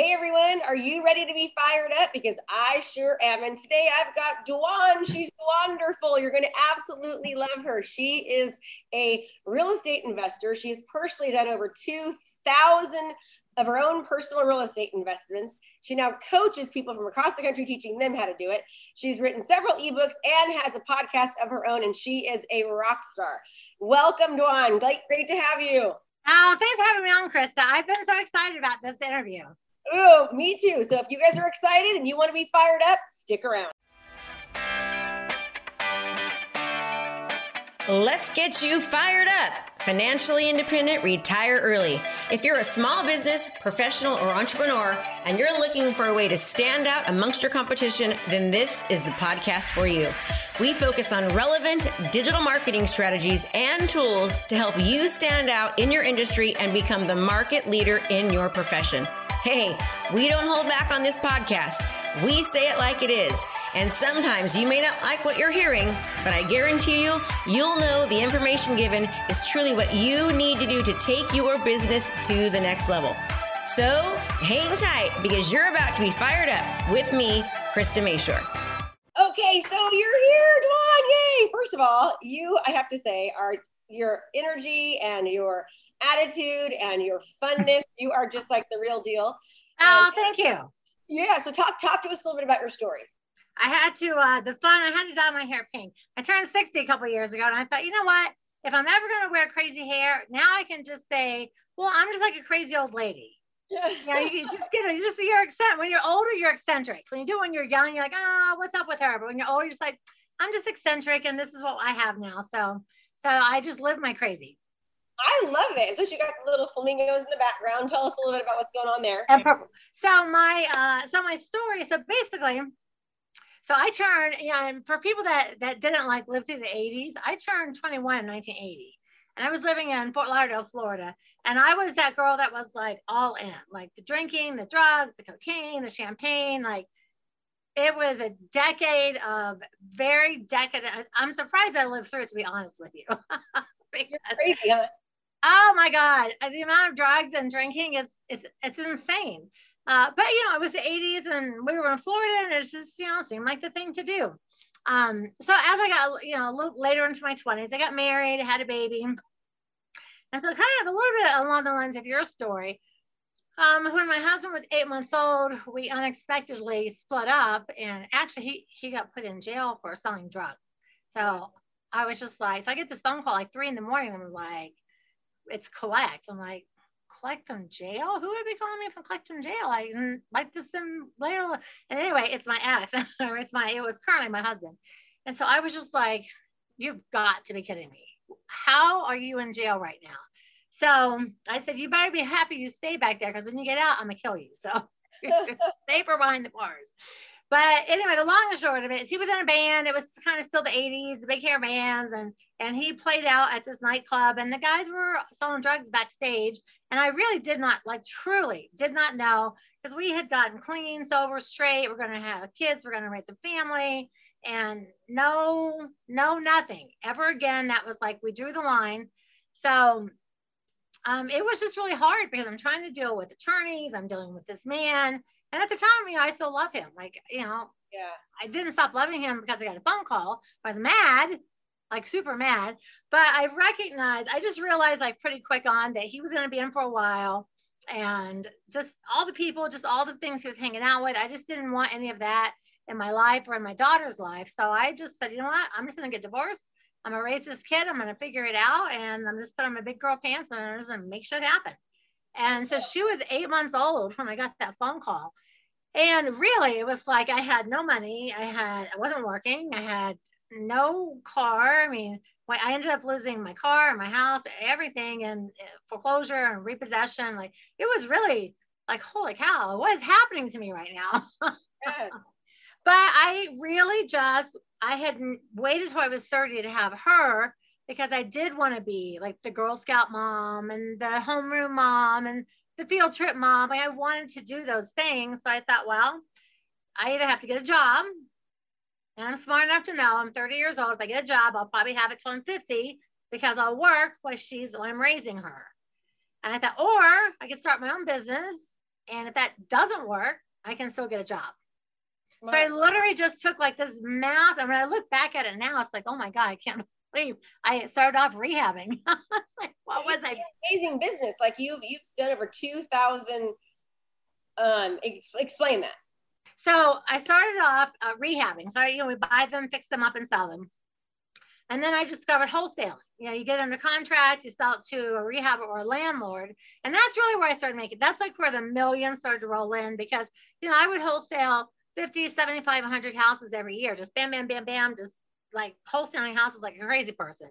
Hey everyone, are you ready to be fired up? Because I sure am. And today I've got Dwan. She's wonderful. You're going to absolutely love her. She is a real estate investor. She's personally done over 2,000 of her own personal real estate investments. She now coaches people from across the country, teaching them how to do it. She's written several ebooks and has a podcast of her own, and she is a rock star. Welcome, Dwan. Great, great to have you. Oh, thanks for having me on, Krista. I've been so excited about this interview. Oh, me too. So if you guys are excited and you want to be fired up, stick around. Let's get you fired up. Financially independent, retire early. If you're a small business, professional, or entrepreneur, and you're looking for a way to stand out amongst your competition, then this is the podcast for you. We focus on relevant digital marketing strategies and tools to help you stand out in your industry and become the market leader in your profession. Hey, we don't hold back on this podcast. We say it like it is. And sometimes you may not like what you're hearing, but I guarantee you, you'll know the information given is truly what you need to do to take your business to the next level. So hang tight because you're about to be fired up with me, Krista Mashore. Okay, so you're here, Dwan. Yay! First of all, you, I have to say, are your energy and your attitude and your funness. you are just like the real deal. Oh, and, thank you. Yeah. So talk talk to us a little bit about your story. I had to uh the fun. I had to dye my hair pink. I turned 60 a couple years ago, and I thought, you know what? If I'm ever going to wear crazy hair, now I can just say, well, I'm just like a crazy old lady. Yeah. you, know, you just get it. You just you're eccentric. When you're older, you're eccentric. When you do when you're young, you're like, oh, what's up with her? But when you're older, you're just like, I'm just eccentric, and this is what I have now. So, so I just live my crazy. I love it. Plus, you got the little flamingos in the background. Tell us a little bit about what's going on there. And purple. So my uh, so my story. So basically, so I turned. Yeah, and for people that that didn't like live through the '80s, I turned 21 in 1980, and I was living in Fort Lauderdale, Florida. And I was that girl that was like all in, like the drinking, the drugs, the cocaine, the champagne, like. It was a decade of very decadent. I'm surprised I lived through it, to be honest with you. You're crazy, huh? Oh my God, uh, the amount of drugs and drinking is it's it's insane. Uh, but you know, it was the 80s and we were in Florida and it just, you know, seemed like the thing to do. Um, so as I got, you know, a little later into my 20s, I got married, had a baby. And so kind of a little bit along the lines of your story. Um, when my husband was eight months old, we unexpectedly split up and actually he, he got put in jail for selling drugs. So I was just like, so I get this phone call like three in the morning and I'm like, it's collect. I'm like, collect from jail? Who would be calling me from collect from jail? I like this later. And anyway, it's my ex, or it's my, it was currently my husband. And so I was just like, you've got to be kidding me. How are you in jail right now? So I said, you better be happy you stay back there because when you get out, I'm gonna kill you. So stay for behind the bars. But anyway, the long and short of it is he was in a band. It was kind of still the 80s, the big hair bands, and and he played out at this nightclub, and the guys were selling drugs backstage. And I really did not, like, truly did not know because we had gotten clean, sober, straight. We're gonna have kids, we're gonna raise a family, and no, no, nothing ever again. That was like we drew the line. So um, it was just really hard because I'm trying to deal with attorneys, I'm dealing with this man and at the time, you know, I still love him. Like, you know, yeah, I didn't stop loving him because I got a phone call. I was mad, like super mad. But I recognized, I just realized like pretty quick on that he was going to be in for a while. And just all the people, just all the things he was hanging out with. I just didn't want any of that in my life or in my daughter's life. So I just said, you know what? I'm just going to get divorced. I'm going to raise this kid. I'm going to figure it out. And I'm just put on my big girl pants and I'm just going to make shit happen. And so she was eight months old when I got that phone call. And really, it was like I had no money. I had, I wasn't working. I had no car. I mean, I ended up losing my car, my house, everything, and uh, foreclosure and repossession. Like it was really like, holy cow, what is happening to me right now? but I really just, I had waited till I was 30 to have her because I did want to be like the Girl Scout mom and the homeroom mom and the field trip mom. Like I wanted to do those things. So I thought, well, I either have to get a job and I'm smart enough to know I'm 30 years old. If I get a job, I'll probably have it till I'm 50 because I'll work while she's while I'm raising her. And I thought, or I could start my own business And if that doesn't work, I can still get a job. So I literally just took like this mass. I mean, I look back at it now, it's like, oh my God, I can't believe I started off rehabbing. it's like, what was I? Amazing business. Like you've you've done over two thousand. Um, ex- explain that. So I started off uh, rehabbing. So you know, we buy them, fix them up, and sell them. And then I discovered wholesaling. You know, you get under contract, you sell it to a rehab or a landlord. And that's really where I started making. That's like where the millions started to roll in because, you know, I would wholesale 50, 75, 100 houses every year, just bam, bam, bam, bam, just like wholesaling houses like a crazy person.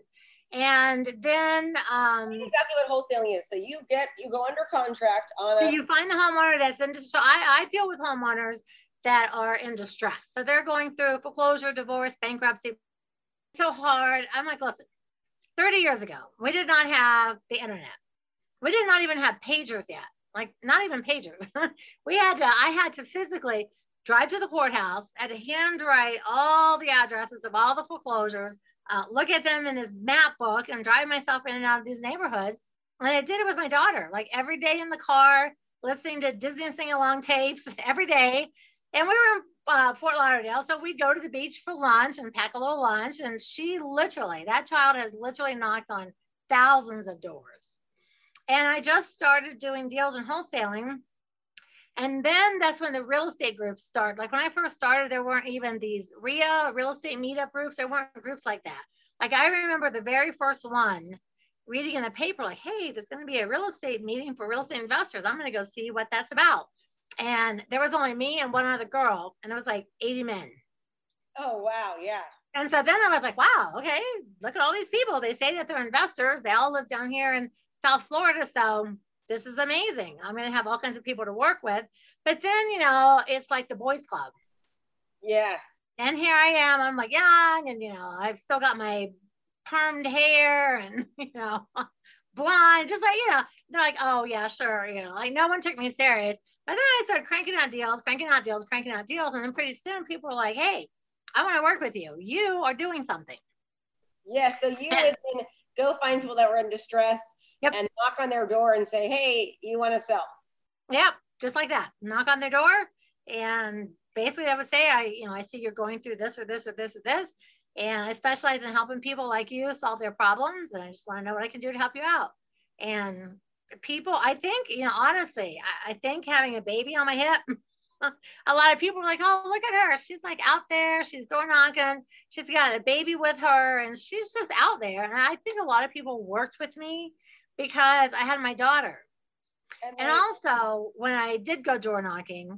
And then um exactly what wholesaling is. So you get you go under contract on a- so you find the homeowner that's in so I, I deal with homeowners that are in distress. So they're going through foreclosure, divorce, bankruptcy. So hard. I'm like, listen, 30 years ago, we did not have the internet. We did not even have pagers yet. Like not even pagers. we had to, I had to physically drive to the courthouse, to handwrite all the addresses of all the foreclosures, uh, look at them in this map book, and drive myself in and out of these neighborhoods. And I did it with my daughter, like every day in the car, listening to Disney sing along tapes every day. And we were in uh, Fort Lauderdale, so we'd go to the beach for lunch and pack a little lunch. And she literally, that child has literally knocked on thousands of doors. And I just started doing deals and wholesaling and then that's when the real estate groups start. Like when I first started, there weren't even these REIA real estate meetup groups. There weren't groups like that. Like I remember the very first one reading in the paper, like, hey, there's going to be a real estate meeting for real estate investors. I'm going to go see what that's about. And there was only me and one other girl, and it was like 80 men. Oh, wow. Yeah. And so then I was like, wow, okay, look at all these people. They say that they're investors. They all live down here in South Florida. So this is amazing. I'm going to have all kinds of people to work with. But then, you know, it's like the boys club. Yes. And here I am. I'm like young and, you know, I've still got my permed hair and, you know, blonde, just like, you know, they're like, oh, yeah, sure. You know, like no one took me serious. But then I started cranking out deals, cranking out deals, cranking out deals. And then pretty soon people were like, hey, I want to work with you. You are doing something. Yeah. So you would then go find people that were in distress yep. and knock on their door and say, hey, you want to sell? Yep, just like that. Knock on their door. And basically, I would say, I, you know, I see you're going through this or this or this or this. And I specialize in helping people like you solve their problems. And I just want to know what I can do to help you out. And people, I think, you know, honestly, I, I think having a baby on my hip, a lot of people are like, oh, look at her. She's like out there. She's door knocking. She's got a baby with her and she's just out there. And I think a lot of people worked with me because I had my daughter. And, and also, when I did go door knocking,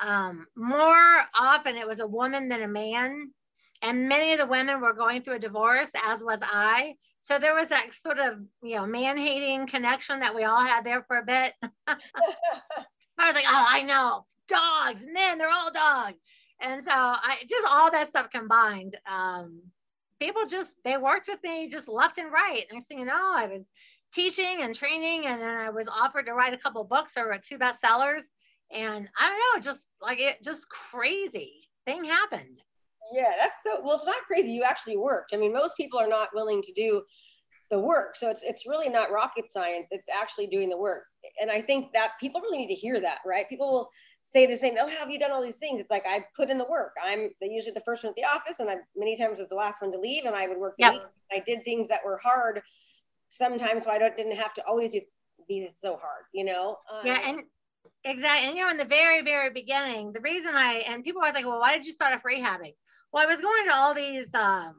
um, more often it was a woman than a man. And many of the women were going through a divorce, as was I. So there was that sort of, you know, man hating connection that we all had there for a bit. I was like, oh, I know dogs, men, they're all dogs. And so I just all that stuff combined. Um, people just, they worked with me just left and right. Next thing you know, I was teaching and training. And then I was offered to write a couple books or two bestsellers. And I don't know, just like it, just crazy thing happened. Yeah, that's so well, it's not crazy. You actually worked. I mean, most people are not willing to do the work. So it's it's really not rocket science. It's actually doing the work. And I think that people really need to hear that, right? People will say the same, oh, have you done all these things? It's like I put in the work. I'm usually the first one at the office and I many times was the last one to leave and I would work the yep. week. I did things that were hard sometimes so I don't didn't have to always be so hard, you know? Um, yeah, and exactly. And you know, in the very, very beginning, the reason I and people are like, well, why did you start off rehabbing? Well, I was going to all these um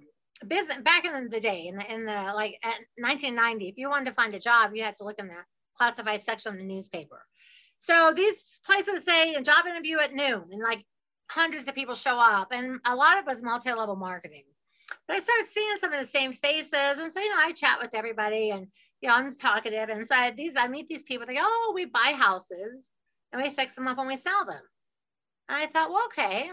business back in the day in the in the like at 1990 if you wanted to find a job you had to look in the classified section of the newspaper so these places would say a job interview at noon and like hundreds of people show up and a lot of it was multi-level marketing but I started seeing some of the same faces. And so, you know, I chat with everybody and, you know, I'm talkative. And so I, these, I meet these people, they go, oh, we buy houses and we fix them up and we sell them. And I thought, well, okay,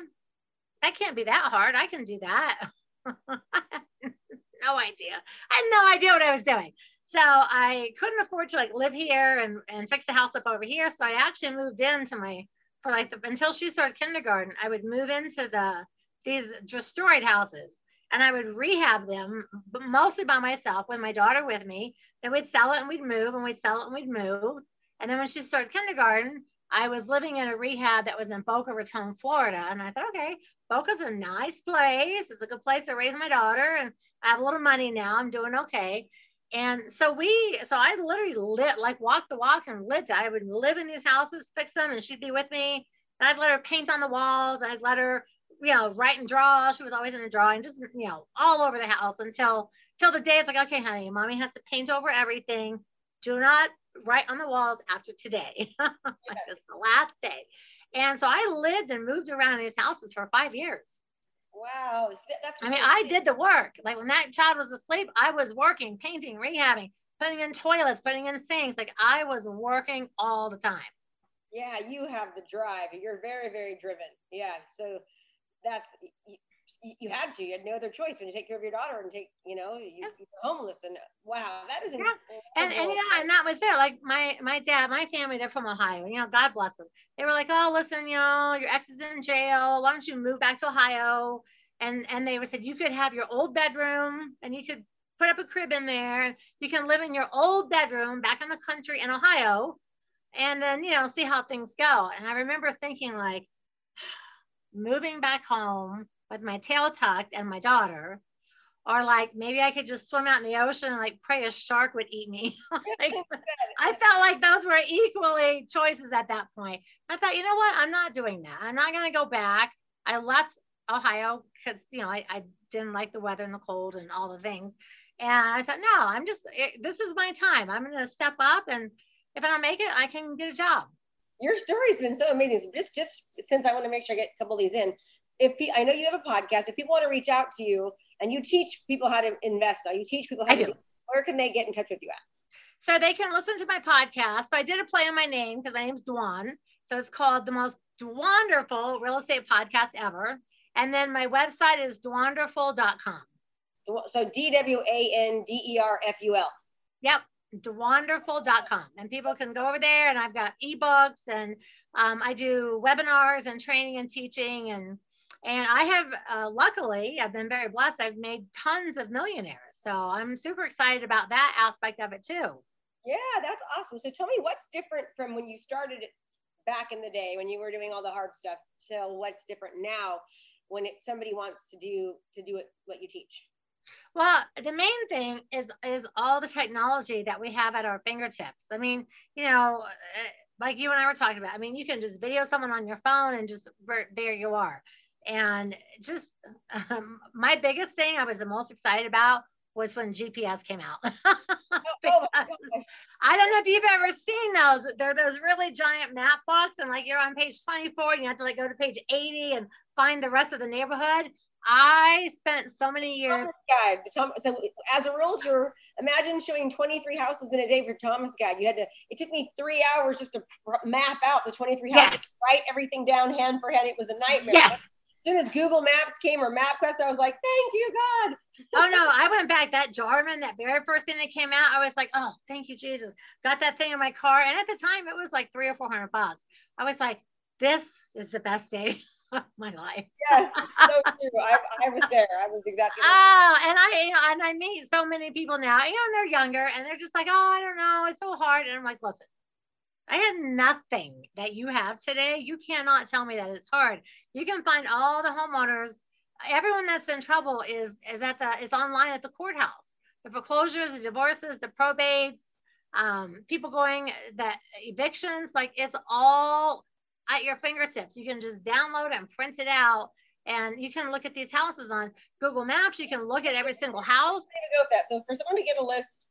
that can't be that hard. I can do that. no idea. I had no idea what I was doing. So I couldn't afford to like live here and, and fix the house up over here. So I actually moved into my, for like the, until she started kindergarten, I would move into the, these destroyed houses and I would rehab them mostly by myself with my daughter with me. Then we'd sell it and we'd move and we'd sell it and we'd move. And then when she started kindergarten, I was living in a rehab that was in Boca Raton, Florida. And I thought, okay, Boca's a nice place. It's a good place to raise my daughter. And I have a little money now. I'm doing okay. And so we, so I literally lit, like walk the walk and lit. I would live in these houses, fix them, and she'd be with me. And I'd let her paint on the walls. I'd let her, you know, write and draw. She was always in a drawing, just, you know, all over the house until, till the day it's like, okay, honey, mommy has to paint over everything. Do not write on the walls after today. like it's the last day. And so I lived and moved around in these houses for five years. Wow. That's I mean, I did the work. Like when that child was asleep, I was working, painting, rehabbing, putting in toilets, putting in sinks. Like I was working all the time. Yeah, you have the drive. You're very, very driven. Yeah. So that's you you had to. You had no other choice when you take care of your daughter and take, you know, you, you're homeless. And wow, that is. Yeah. And and you know, and that was there. Like my my dad, my family, they're from Ohio. You know, God bless them. They were like, oh, listen, you know, your ex is in jail. Why don't you move back to Ohio? And and they said you could have your old bedroom and you could put up a crib in there. You can live in your old bedroom back in the country in Ohio, and then you know see how things go. And I remember thinking like, moving back home with my tail tucked and my daughter or like maybe I could just swim out in the ocean and like pray a shark would eat me. like, I felt like those were equally choices at that point. I thought, you know what? I'm not doing that. I'm not going to go back. I left Ohio because, you know, I, I didn't like the weather and the cold and all the things. And I thought, no, I'm just, it, this is my time. I'm going to step up. And if I don't make it, I can get a job. Your story's been so amazing. Just, just since I want to make sure I get a couple of these in, if pe- I know you have a podcast, if people want to reach out to you and you teach people how to invest, you teach people how I to, do. where can they get in touch with you at? So they can listen to my podcast. So I did a play on my name because my name's Dwan. So it's called the most wonderful real estate podcast ever. And then my website is dwanderful.com. So D W A N D E R F U L. Yep dwanderful.com and people can go over there and I've got ebooks and um, I do webinars and training and teaching and and I have uh, luckily I've been very blessed I've made tons of millionaires so I'm super excited about that aspect of it too. Yeah, that's awesome. So tell me what's different from when you started back in the day when you were doing all the hard stuff to what's different now when it, somebody wants to do to do it what you teach. Well, the main thing is is all the technology that we have at our fingertips. I mean, you know, eh, like you and I were talking about. I mean, you can just video someone on your phone and just there you are. And just um, my biggest thing I was the most excited about was when GPS came out. oh, I don't know if you've ever seen those. They're those really giant map books, and like you're on page 24, and you have to like go to page 80 and find the rest of the neighborhood. I spent so many years. Thomas Guide. The Tom, so as a realtor, imagine showing 23 houses in a day for Thomas Guide. You had to. It took me three hours just to map out the 23 houses, yes. write everything down hand for hand. It was a nightmare. Yes. As soon as Google Maps came or MapQuest, I was like, "Thank you, God." oh no, I went back. That Garmin, that very first thing that came out, I was like, "Oh, thank you, Jesus." Got that thing in my car, and at the time, it was like three or four hundred bucks. I was like, "This is the best day my life. Yes, so true. I, I was there. I was exactly. Oh, and I, you know, and I meet so many people now, you know, and they're younger and they're just like, oh, I don't know, it's so hard. And I'm like, listen, I had nothing that you have today. You cannot tell me that it's hard. You can find all the homeowners. Everyone that's in trouble is is at the is online at the courthouse. The foreclosures, the divorces, the probates, um, people going that evictions, like it's all at your fingertips. You can just download and print it out. And you can look at these houses on Google Maps. You can look at every single house. Go with that. So for someone to get a list,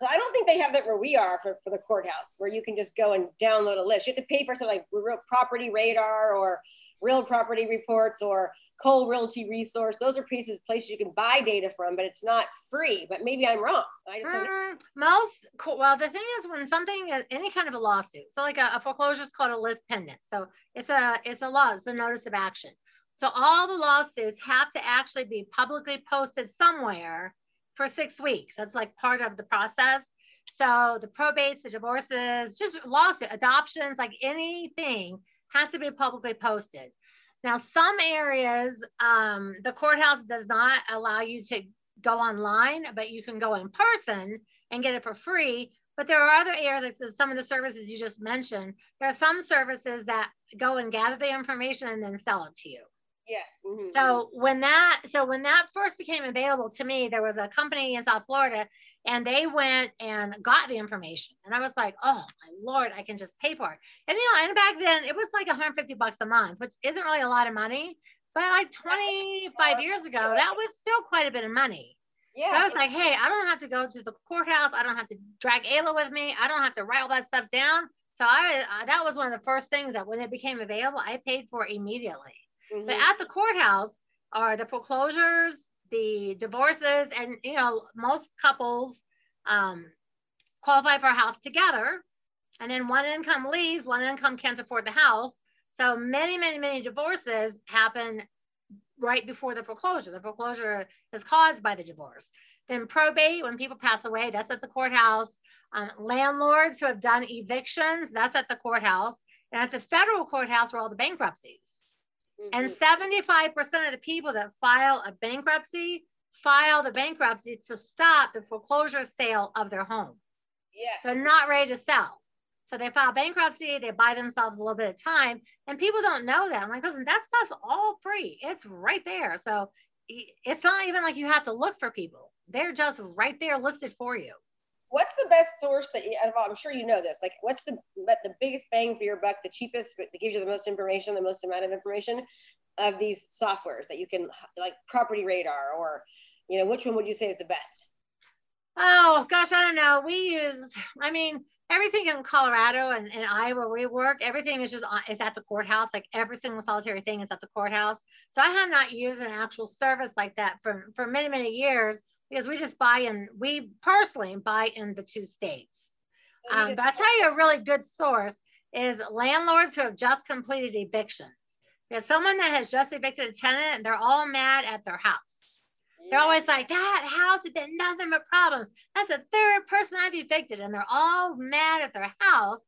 I don't think they have that where we are for, for the courthouse, where you can just go and download a list. You have to pay for something like Property Radar or real property reports or Cole Realty Resource. Those are pieces, places you can buy data from, but it's not free. But maybe I'm wrong. I just mm, most well, the thing is when something any kind of a lawsuit, so like a, a foreclosure is called a lis pendens. So it's a it's a law, it's a notice of action. So all the lawsuits have to actually be publicly posted somewhere for six weeks. That's like part of the process. So the probates, the divorces, just lawsuit, adoptions, like anything has to be publicly posted. Now, some areas, um, the courthouse does not allow you to go online, but you can go in person and get it for free. But there are other areas, like some of the services you just mentioned. There are some services that go and gather the information and then sell it to you. Yes. Mm-hmm. So when that so when that first became available to me, there was a company in South Florida and they went and got the information. And I was like, oh my lord, I can just pay for it. And you know, and back then it was like 150 bucks a month, which isn't really a lot of money. But like 25 years ago, that was still quite a bit of money. Yeah. So I was like, hey, I don't have to go to the courthouse. I don't have to drag Ayla with me. I don't have to write all that stuff down. So I uh, that was one of the first things that when it became available, I paid for immediately. Mm-hmm. But at the courthouse are the foreclosures, the divorces, and you know, most couples um, qualify for a house together. And then one income leaves, one income can't afford the house. So many, many, many divorces happen right before the foreclosure. The foreclosure is caused by the divorce. Then probate, when people pass away, that's at the courthouse. Um, landlords who have done evictions, that's at the courthouse. And at the federal courthouse are all the bankruptcies. Mm-hmm. And 75% of the people that file a bankruptcy file the bankruptcy to stop the foreclosure sale of their home. Yes. So not ready to sell. So they file bankruptcy, they buy themselves a little bit of time, and people don't know that. I'm like, listen, that stuff's all free. It's right there. So it's not even like you have to look for people. They're just right there listed for you. What's the best source that you, I'm sure you know this, like what's the, but the biggest bang for your buck, the cheapest but that gives you the most information, the most amount of information of these softwares that you can like property radar or, you know, which one would you say is the best? Oh gosh, I don't know. We used, I mean, everything in Colorado and, and Iowa we work, everything is just is at the courthouse. Like every single solitary thing is at the courthouse. So I have not used an actual service like that for, for many, many years because we just buy in, we personally buy in the two states. So um, but I'll tell you a really good source is landlords who have just completed evictions. Because someone that has just evicted a tenant and they're all mad at their house. They're always like, that house has been nothing but problems. That's the third person I've evicted, and they're all mad at their house.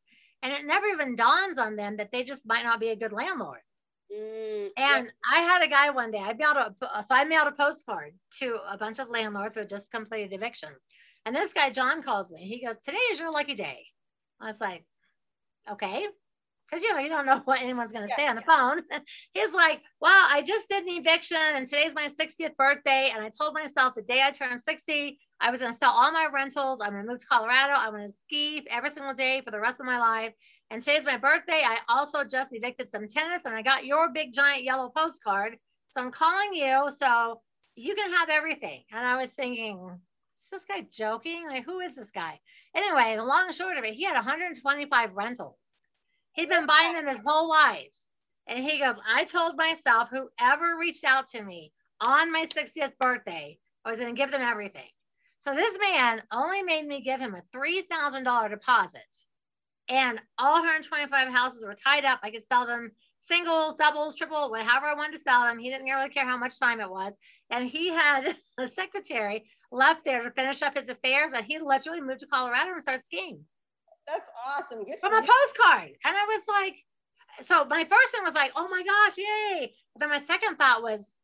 And it never even dawns on them that they just might not be a good landlord. Mm, and yeah. I had a guy one day, I mailed a, so I mailed a postcard to a bunch of landlords who had just completed evictions. And this guy, John, calls me. He goes, Today is your lucky day. I was like, Okay because you know you don't know what anyone's going to yeah, say on the phone. He's like, "Well, I just did an eviction, and today's my 60th birthday, and I told myself the day I turned 60, I was going to sell all my rentals. I'm going to move to Colorado. I'm going to ski every single day for the rest of my life. And today's my birthday. I also just evicted some tenants, and I got your big giant yellow postcard. So I'm calling you so you can have everything." And I was thinking. Is this guy joking? Like, who is this guy? Anyway, the long and short of it, he had 125 rentals He'd been buying them his whole life. And he goes, I told myself, whoever reached out to me on my 60th birthday, I was going to give them everything. So this man only made me give him a $3,000 deposit. And all 125 houses were tied up. I could sell them singles, doubles, triple, whatever I wanted to sell them. He didn't really care how much time it was. And he had a secretary left there to finish up his affairs. And he literally moved to Colorado and started skiing. That's awesome. Good from a postcard. And I was like, so my first thing was like, oh my gosh, yay. But then my second thought was,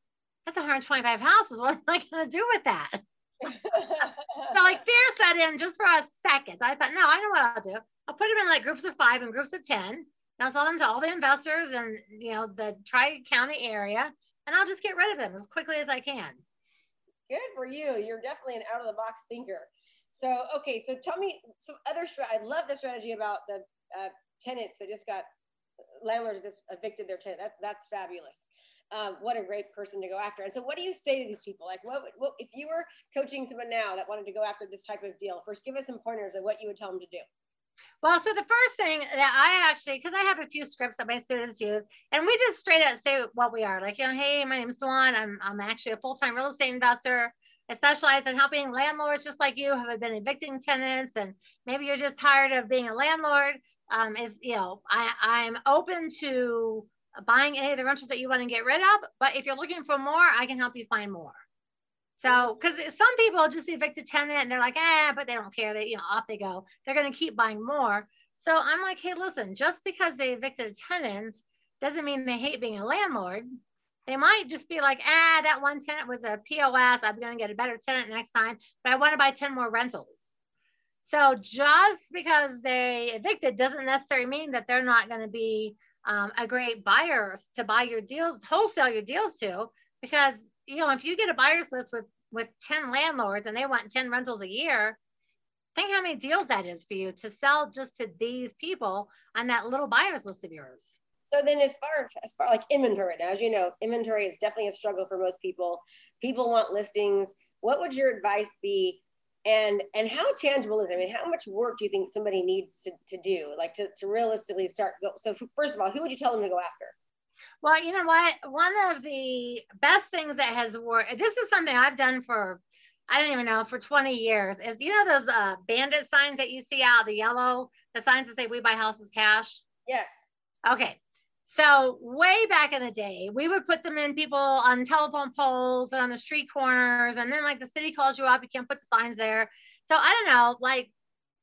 that's 125 houses. What am I going to do with that? So like fear set in just for a second. I thought, no, I know what I'll do. I'll put them in like groups of five and groups of 10. And I'll sell them to all the investors and, you know, the tri-county area. And I'll just get rid of them as quickly as I can. Good for you. You're definitely an out of the box thinker. So, okay, so tell me some other, I love the strategy about the uh, tenants that just got, landlords just evicted their tenant. That's, that's fabulous. Um, what a great person to go after. And so what do you say to these people? Like what, what, if you were coaching someone now that wanted to go after this type of deal, first give us some pointers of what you would tell them to do. Well, so the first thing that I actually, because I have a few scripts that my students use, and we just straight out say what we are. Like, you know, hey, my name is Dawn. I'm, I'm actually a full-time real estate investor. I specialize in helping landlords just like you who have been evicting tenants and maybe you're just tired of being a landlord. Um, is you know, I, I'm open to buying any of the rentals that you want to get rid of, but if you're looking for more, I can help you find more. So, because some people just evict a tenant and they're like, ah, but they don't care. They, you know, off they go. They're going to keep buying more. So I'm like, hey, listen, just because they evicted a tenant doesn't mean they hate being a landlord. They might just be like, ah, that one tenant was a POS. I'm going to get a better tenant next time, but I want to buy 10 more rentals. So just because they evicted doesn't necessarily mean that they're not going to be um, a great buyer to buy your deals, wholesale your deals to, because you know if you get a buyer's list with with 10 landlords and they want 10 rentals a year, think how many deals that is for you to sell just to these people on that little buyer's list of yours. So then as far as far like inventory now, as you know, inventory is definitely a struggle for most people. People want listings. What would your advice be? And and how tangible is it? I mean, how much work do you think somebody needs to, to do? Like to, to realistically start go so first of all, who would you tell them to go after? Well, you know what? One of the best things that has worked, this is something I've done for, I don't even know, for 20 years, is you know those uh, bandit signs that you see out, the yellow, the signs that say we buy houses cash? Yes. Okay. So way back in the day, we would put them in people on telephone poles and on the street corners. And then like the city calls you up, you can't put the signs there. So I don't know, like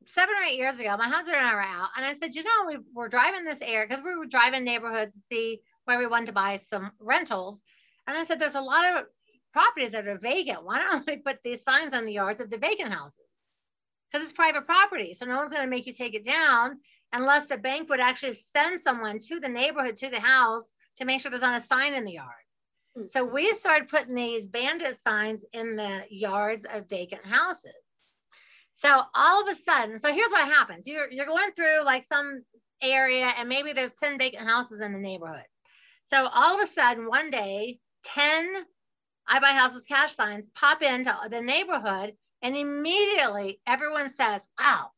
seven or eight years ago, my husband and I were out and I said, you know, we were driving this area because we were driving neighborhoods to see where we wanted to buy some rentals. And I said, there's a lot of properties that are vacant. Why don't we put these signs on the yards of the vacant houses? Because it's private property. So no one's going to make you take it down unless the bank would actually send someone to the neighborhood, to the house to make sure there's not a sign in the yard. Mm-hmm. So we started putting these bandit signs in the yards of vacant houses. So all of a sudden, so here's what happens. You're, you're going through like some area and maybe there's 10 vacant houses in the neighborhood. So all of a sudden, one day, 10 I buy houses cash signs pop into the neighborhood, and immediately everyone says, Wow,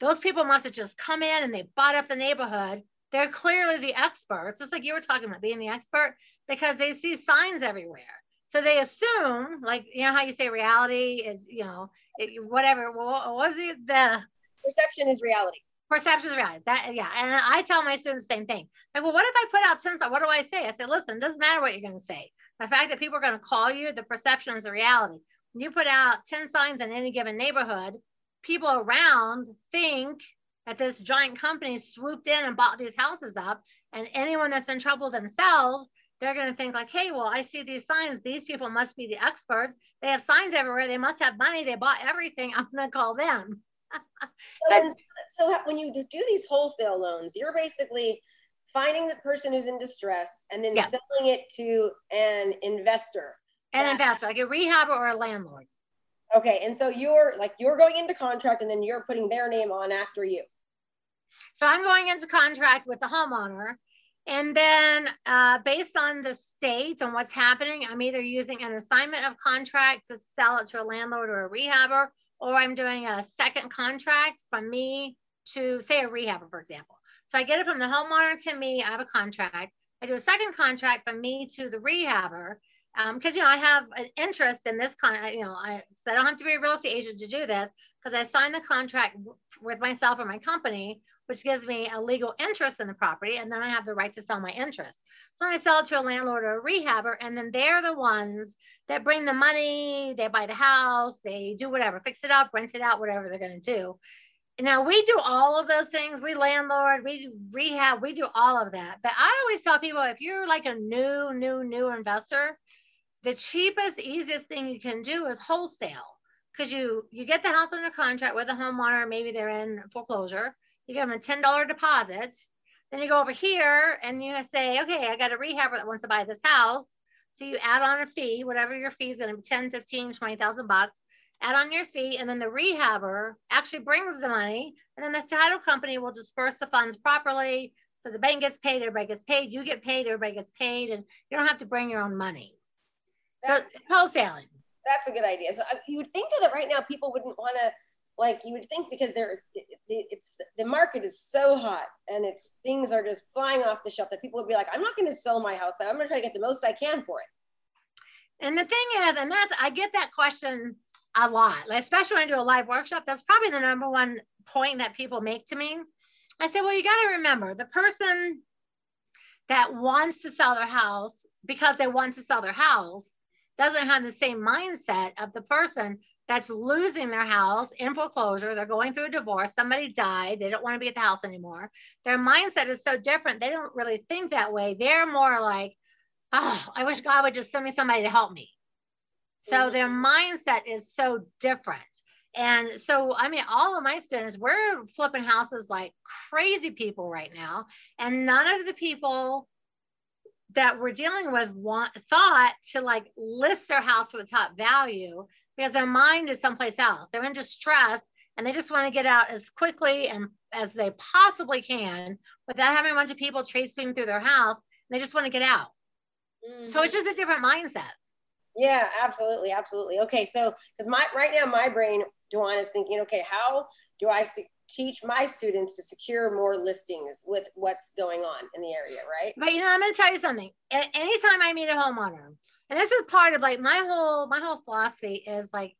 those people must have just come in and they bought up the neighborhood. They're clearly the experts, just like you were talking about being the expert, because they see signs everywhere. So they assume, like, you know, how you say reality is, you know, it, whatever. What was it? The perception is reality perception is reality. That yeah, and I tell my students the same thing. Like, well, what if I put out ten? What do I say? I say, listen, it doesn't matter what you're going to say. The fact that people are going to call you, the perception is a reality. When you put out ten signs in any given neighborhood, people around think that this giant company swooped in and bought these houses up, and anyone that's in trouble themselves. They're going to think like, hey, well, I see these signs. These people must be the experts. They have signs everywhere. They must have money. They bought everything. I'm going to call them so, so when you do these wholesale loans, you're basically finding the person who's in distress and then yeah. selling it to an investor. An investor, like a rehab or a landlord. Okay, and so you're like you're going into contract and then you're putting their name on after you. So I'm going into contract with the homeowner. And then, uh, based on the state and what's happening, I'm either using an assignment of contract to sell it to a landlord or a rehabber, or I'm doing a second contract from me to say a rehabber, for example. So I get it from the homeowner to me. I have a contract. I do a second contract from me to the rehabber because um, you know I have an interest in this kind. You know, I so I don't have to be a real estate agent to do this because I signed the contract with myself or my company, which gives me a legal interest in the property, and then I have the right to sell my interest. So I sell it to a landlord or a rehabber, and then they're the ones that bring the money. They buy the house, they do whatever, fix it up, rent it out, whatever they're going to do. Now we do all of those things. We landlord, we rehab, we do all of that. But I always tell people if you're like a new, new, new investor, the cheapest, easiest thing you can do is wholesale because you you get the house under contract with a homeowner. Maybe they're in foreclosure. You give them a ten dollar deposit. Then you go over here and you say, okay, I got a rehabber that wants to buy this house. So you add on a fee, whatever your fee is going to be 10, 15, 20,000 bucks add on your fee, and then the rehabber actually brings the money, and then the title company will disperse the funds properly. So the bank gets paid, everybody gets paid, you get paid, everybody gets paid, and you don't have to bring your own money. That's, so wholesaling. That's a good idea. So you would think that right now people wouldn't want to like you would think because there's it's the market is so hot and it's things are just flying off the shelf that people would be like i'm not going to sell my house i'm going to try to get the most i can for it and the thing is and that's i get that question a lot, especially when I do a live workshop. That's probably the number one point that people make to me. I said, well, you got to remember the person that wants to sell their house because they want to sell their house doesn't have the same mindset of the person that's losing their house in foreclosure. They're going through a divorce. Somebody died. They don't want to be at the house anymore. Their mindset is so different. They don't really think that way. They're more like, oh, I wish God would just send me somebody to help me. So mm-hmm. their mindset is so different. And so, I mean, all of my students, we're flipping houses like crazy people right now. And none of the people that we're dealing with want thought to like list their house for the top value because their mind is someplace else. They're in distress and they just want to get out as quickly and as they possibly can without having a bunch of people tracing through their house. they just want to get out. Mm-hmm. So it's just a different mindset. Yeah, absolutely, absolutely. Okay, so because my right now my brain, Dwan, is thinking, okay, how do I teach my students to secure more listings with what's going on in the area, right? But you know, I'm going to tell you something. Anytime I meet a homeowner, and this is part of like my whole my whole philosophy is like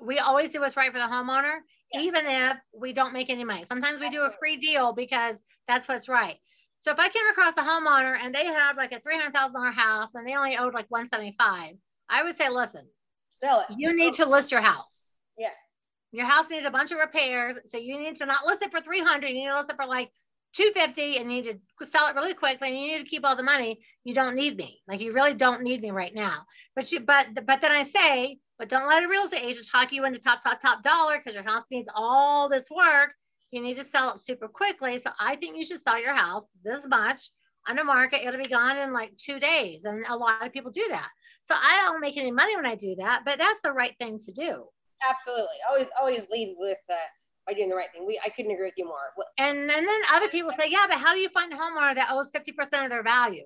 we always do what's right for the homeowner, yes. even if we don't make any money. Sometimes we do a free deal because that's what's right. So if I came across a homeowner and they had like a three hundred thousand dollar house and they only owed like one seventy five, I would say, listen, sell it. You need to list your house. Yes. Your house needs a bunch of repairs, so you need to not list it for three hundred. You need to list it for like 250 and you need to sell it really quickly and you need to keep all the money you don't need me like you really don't need me right now but you but but then i say but don't let a real estate agent talk you into top, top, top dollar because your house needs all this work. You need to sell it super quickly. So I think you should sell your house this much on the market. It'll be gone in like two days. And a lot of people do that. So I don't make any money when I do that, but that's the right thing to do. Absolutely. Always, always lead with uh, by doing the right thing. We, I couldn't agree with you more. And, and then other people say, yeah, but how do you find a homeowner that owes 50% of their value?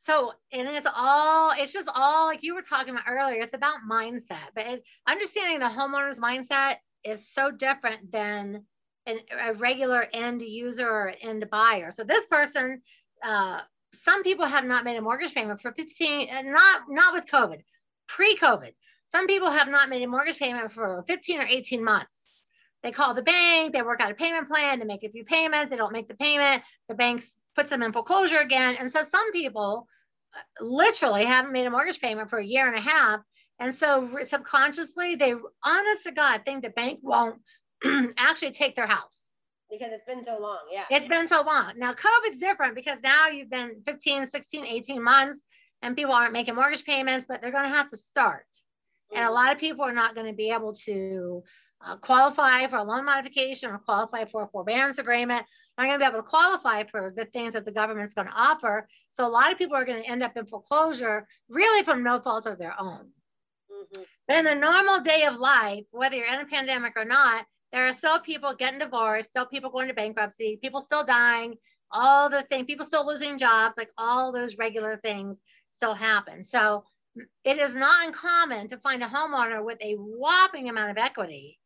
so and it's all it's just all like you were talking about earlier it's about mindset but it, understanding the homeowner's mindset is so different than an, a regular end user or end buyer so this person uh, some people have not made a mortgage payment for 15 and not not with covid pre-covid some people have not made a mortgage payment for 15 or 18 months they call the bank they work out a payment plan they make a few payments they don't make the payment the bank puts them in foreclosure again. And so some people uh, literally haven't made a mortgage payment for a year and a half. And so subconsciously, they honest to God think the bank won't actually take their house. Because it's been so long. Yeah. It's been so long. Now, COVID's different because now you've been 15, 16, 18 months and people aren't making mortgage payments, but they're going to have to start. And a mm-hmm. lot of people are not going to be able to uh, qualify for a loan modification or qualify for a forbearance agreement. I'm going to be able to qualify for the things that the government's going to offer. So a lot of people are going to end up in foreclosure really from no fault of their own. Mm-hmm. But in the normal day of life, whether you're in a pandemic or not, there are still people getting divorced, still people going to bankruptcy, people still dying, all the things, people still losing jobs, like all those regular things still happen. So it is not uncommon to find a homeowner with a whopping amount of equity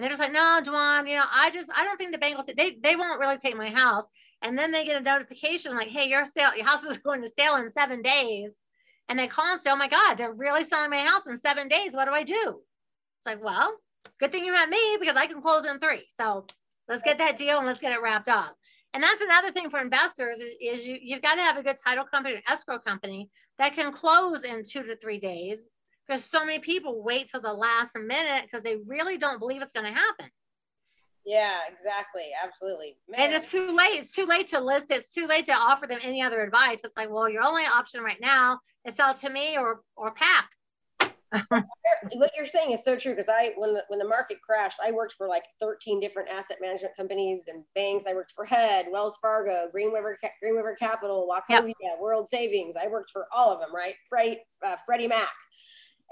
and they're just like, no, Dwan, you know, I just, I don't think the bank will, t- they, they won't really take my house. And then they get a notification like, hey, your sale, your house is going to sale in seven days. And they call and say, oh my God, they're really selling my house in seven days. What do I do? It's like, well, good thing you met me because I can close in three. So let's get that deal and let's get it wrapped up. And that's another thing for investors is, is you, you've got to have a good title company or escrow company that can close in two to three days because so many people wait till the last minute because they really don't believe it's going to happen. Yeah, exactly. Absolutely. Man. And it's too late. It's too late to list. It's too late to offer them any other advice. It's like, well, your only option right now is sell to me or or pack. what you're saying is so true because I when the, when the market crashed, I worked for like 13 different asset management companies and banks. I worked for HUD, Wells Fargo, Green River, Green River Capital, Wachovia, yep. World Savings. I worked for all of them, right? Freddie, uh, Freddie Mac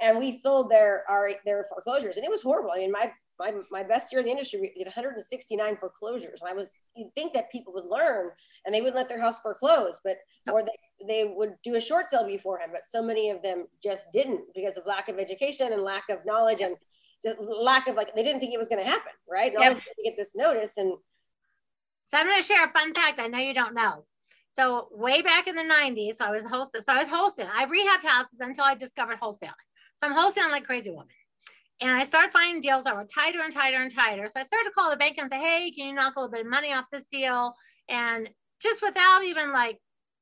and we sold their our their foreclosures and it was horrible i mean my my, my best year in the industry we did 169 foreclosures and i was you'd think that people would learn and they wouldn't let their house foreclose but or they, they would do a short sale beforehand but so many of them just didn't because of lack of education and lack of knowledge and just lack of like they didn't think it was going to happen right and yep. all of a get this notice and so i'm going to share a fun fact i know you don't know so way back in the 90s so i was hosting so i was wholesaling i rehabbed houses until i discovered wholesaling so I'm wholesaling like crazy woman. And I started finding deals that were tighter and tighter and tighter. So I started to call the bank and say, hey, can you knock a little bit of money off this deal? And just without even like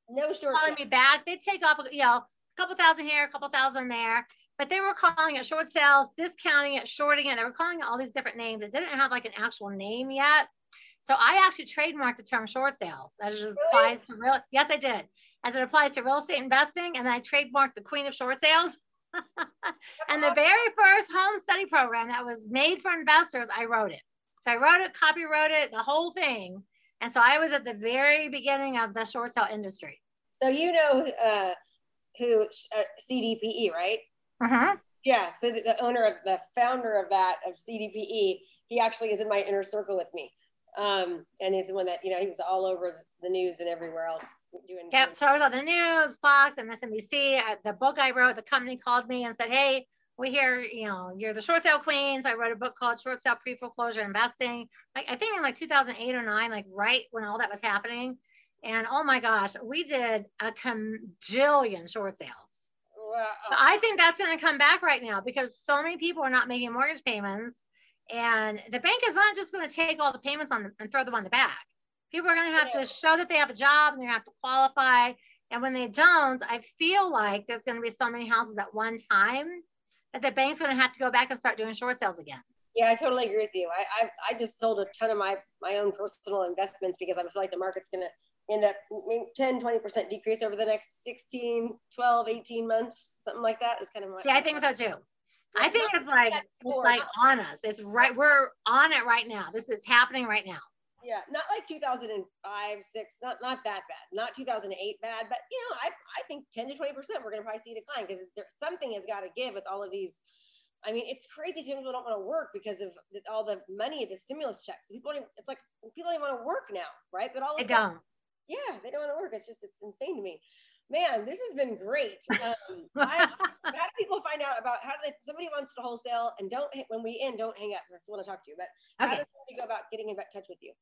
no short calling me back, they take off, you know, a couple thousand here, a couple thousand there. But they were calling it short sales, discounting it, shorting it. They were calling it all these different names. It didn't have like an actual name yet. So I actually trademarked the term short sales as it applies really? to real. Yes, I did. As it applies to real estate investing, and then I trademarked the queen of short sales. and the very first home study program that was made for investors, I wrote it. So I wrote it, copy wrote it, the whole thing. And so I was at the very beginning of the short sale industry. So you know uh, who uh, CDPE, right? Uh-huh. Yeah. So the, the, owner of the founder of that of CDPE, he actually is in my inner circle with me. Um, and he's the one that you know he was all over the news and everywhere else doing. Yep. So I was on the news, Fox, and MSNBC. Uh, the book I wrote, the company called me and said, "Hey, we hear you know you're the short sale queen." So I wrote a book called Short Sale Pre Foreclosure Investing. Like I think in like 2008 or nine, like right when all that was happening. And oh my gosh, we did a cajillion short sales. Wow. I think that's going to come back right now because so many people are not making mortgage payments and the bank is not just going to take all the payments on them and throw them on the back. People are going to have to show that they have a job and they have to qualify. And when they don't, I feel like there's going to be so many houses at one time that the bank's going to have to go back and start doing short sales again. Yeah, I totally agree with you. I, I, I just sold a ton of my, my own personal investments because I feel like the market's going to end up 10, 20% decrease over the next 16, 12, 18 months, something like that is kind of my. Yeah, I think so too. I think it's like it's like on us. It's right. We're on it right now. This is happening right now. Yeah, not like 2005, six, not not that bad, not 2008 bad, but you know, I I think 10 to 20 percent we're gonna probably see a decline because something has got to give with all of these. I mean, it's crazy. Too people don't want to work because of the, all the money, the stimulus checks. People, don't even, it's like people don't want to work now, right? But all of a sudden, yeah, they don't want to work. It's just it's insane to me man, this has been great. Um, I, how do people find out about how do they, somebody wants to wholesale and don't, when we end, don't hang up. I still want to talk to you, but how okay. does somebody go about getting in touch with you?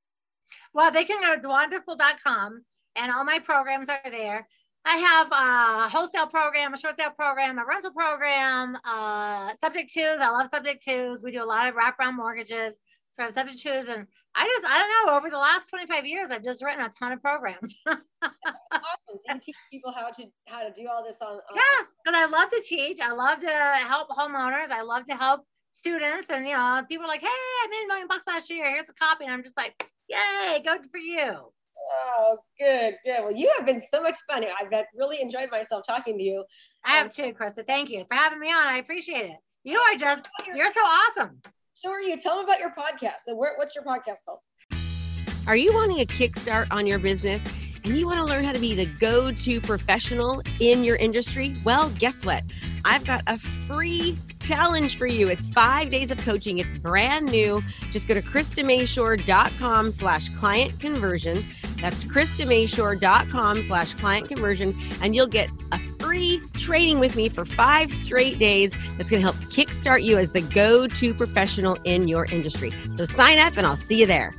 Well, they can go to wonderful.com and all my programs are there. I have a wholesale program, a short sale program, a rental program, uh, subject twos. I love subject twos. We do a lot of wraparound mortgages. So I have subject twos and I just, I don't know, over the last 25 years, I've just written a ton of programs. That's awesome. So you teach people how to, how to do all this on. on yeah. Cause I love to teach. I love to help homeowners. I love to help students and, you know, people are like, Hey, I made a million bucks last year. Here's a copy. And I'm just like, yay, good for you. Oh, good, good. Well, you have been so much fun. I've really enjoyed myself talking to you. I have too, Krista. Thank you for having me on. I appreciate it. You are just, oh, you're so awesome. So are you? Tell them about your podcast. And what's your podcast called? Are you wanting a kickstart on your business and you want to learn how to be the go to professional in your industry? Well, guess what? I've got a free challenge for you. It's five days of coaching. It's brand new. Just go to KristaMashore.com slash client conversion. That's KristaMashore.com slash client conversion. And you'll get a free training with me for five straight days that's going to help kickstart you as the go to professional in your industry. So sign up and I'll see you there.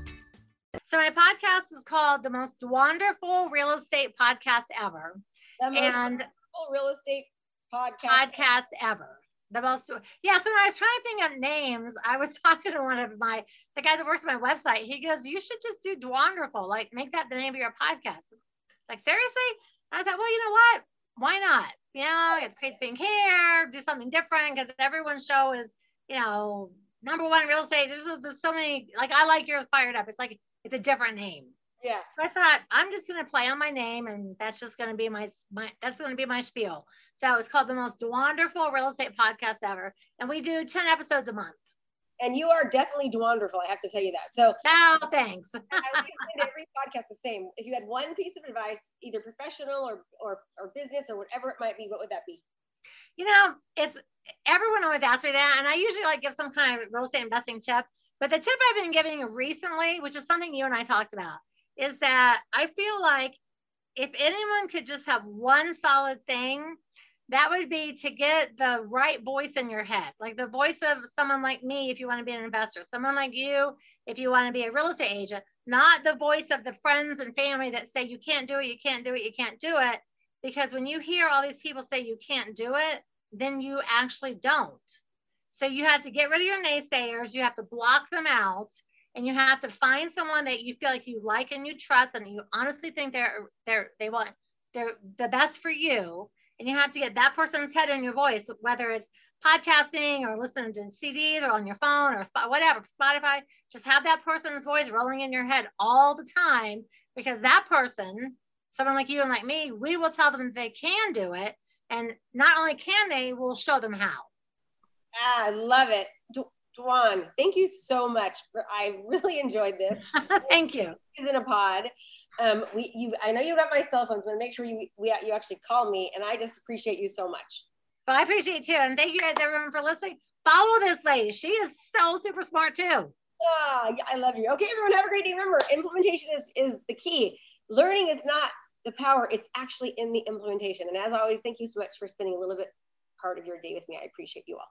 So, my podcast is called The Most Wonderful Real Estate Podcast Ever. The most and wonderful real estate podcast, podcast ever. The most, yeah. So when I was trying to think of names, I was talking to one of my the guy that works on my website. He goes, "You should just do Wonderful, like make that the name of your podcast." Like seriously? I thought, well, you know what? why not? You know, get the crazy pink hair, do something different because everyone's show is, you know, number one real estate. There's, there's so many, like, I like yours fired up. It's like, it's a different name. Yeah. So I thought I'm just going to play on my name and that's just going to be my, my, that's going to be my spiel. So it's called the most wonderful real estate podcast ever. And we do 10 episodes a month and you are definitely wonderful. I have to tell you that. So, oh, thanks. I always every podcast the same. If you had one piece of advice, either professional or, or or business or whatever it might be, what would that be? You know, it's everyone always asks me that, and I usually like give some kind of real estate investing tip. But the tip I've been giving recently, which is something you and I talked about, is that I feel like if anyone could just have one solid thing that would be to get the right voice in your head, like the voice of someone like me, if you want to be an investor, someone like you, if you want to be a real estate agent, not the voice of the friends and family that say you can't do it, you can't do it, you can't do it. Because when you hear all these people say you can't do it, then you actually don't. So you have to get rid of your naysayers, you have to block them out, and you have to find someone that you feel like you like and you trust and you honestly think they're they're they want they're the best for you. And you have to get that person's head in your voice, whether it's podcasting or listening to CDs or on your phone or spot, whatever, Spotify, just have that person's voice rolling in your head all the time because that person, someone like you and like me, we will tell them they can do it. And not only can they, we'll show them how. Ah, I love it. Dwan, thank you so much. For, I really enjoyed this. thank you. Is in a pod. Um, we, you, I know you got my cell phone, so I'm gonna make sure you, we, you actually call me, and I just appreciate you so much. Well, I appreciate too, and thank you guys everyone for listening. Follow this lady; she is so super smart too. Ah, yeah, I love you. Okay, everyone, have a great day. Remember, implementation is is the key. Learning is not the power; it's actually in the implementation. And as always, thank you so much for spending a little bit part of your day with me. I appreciate you all.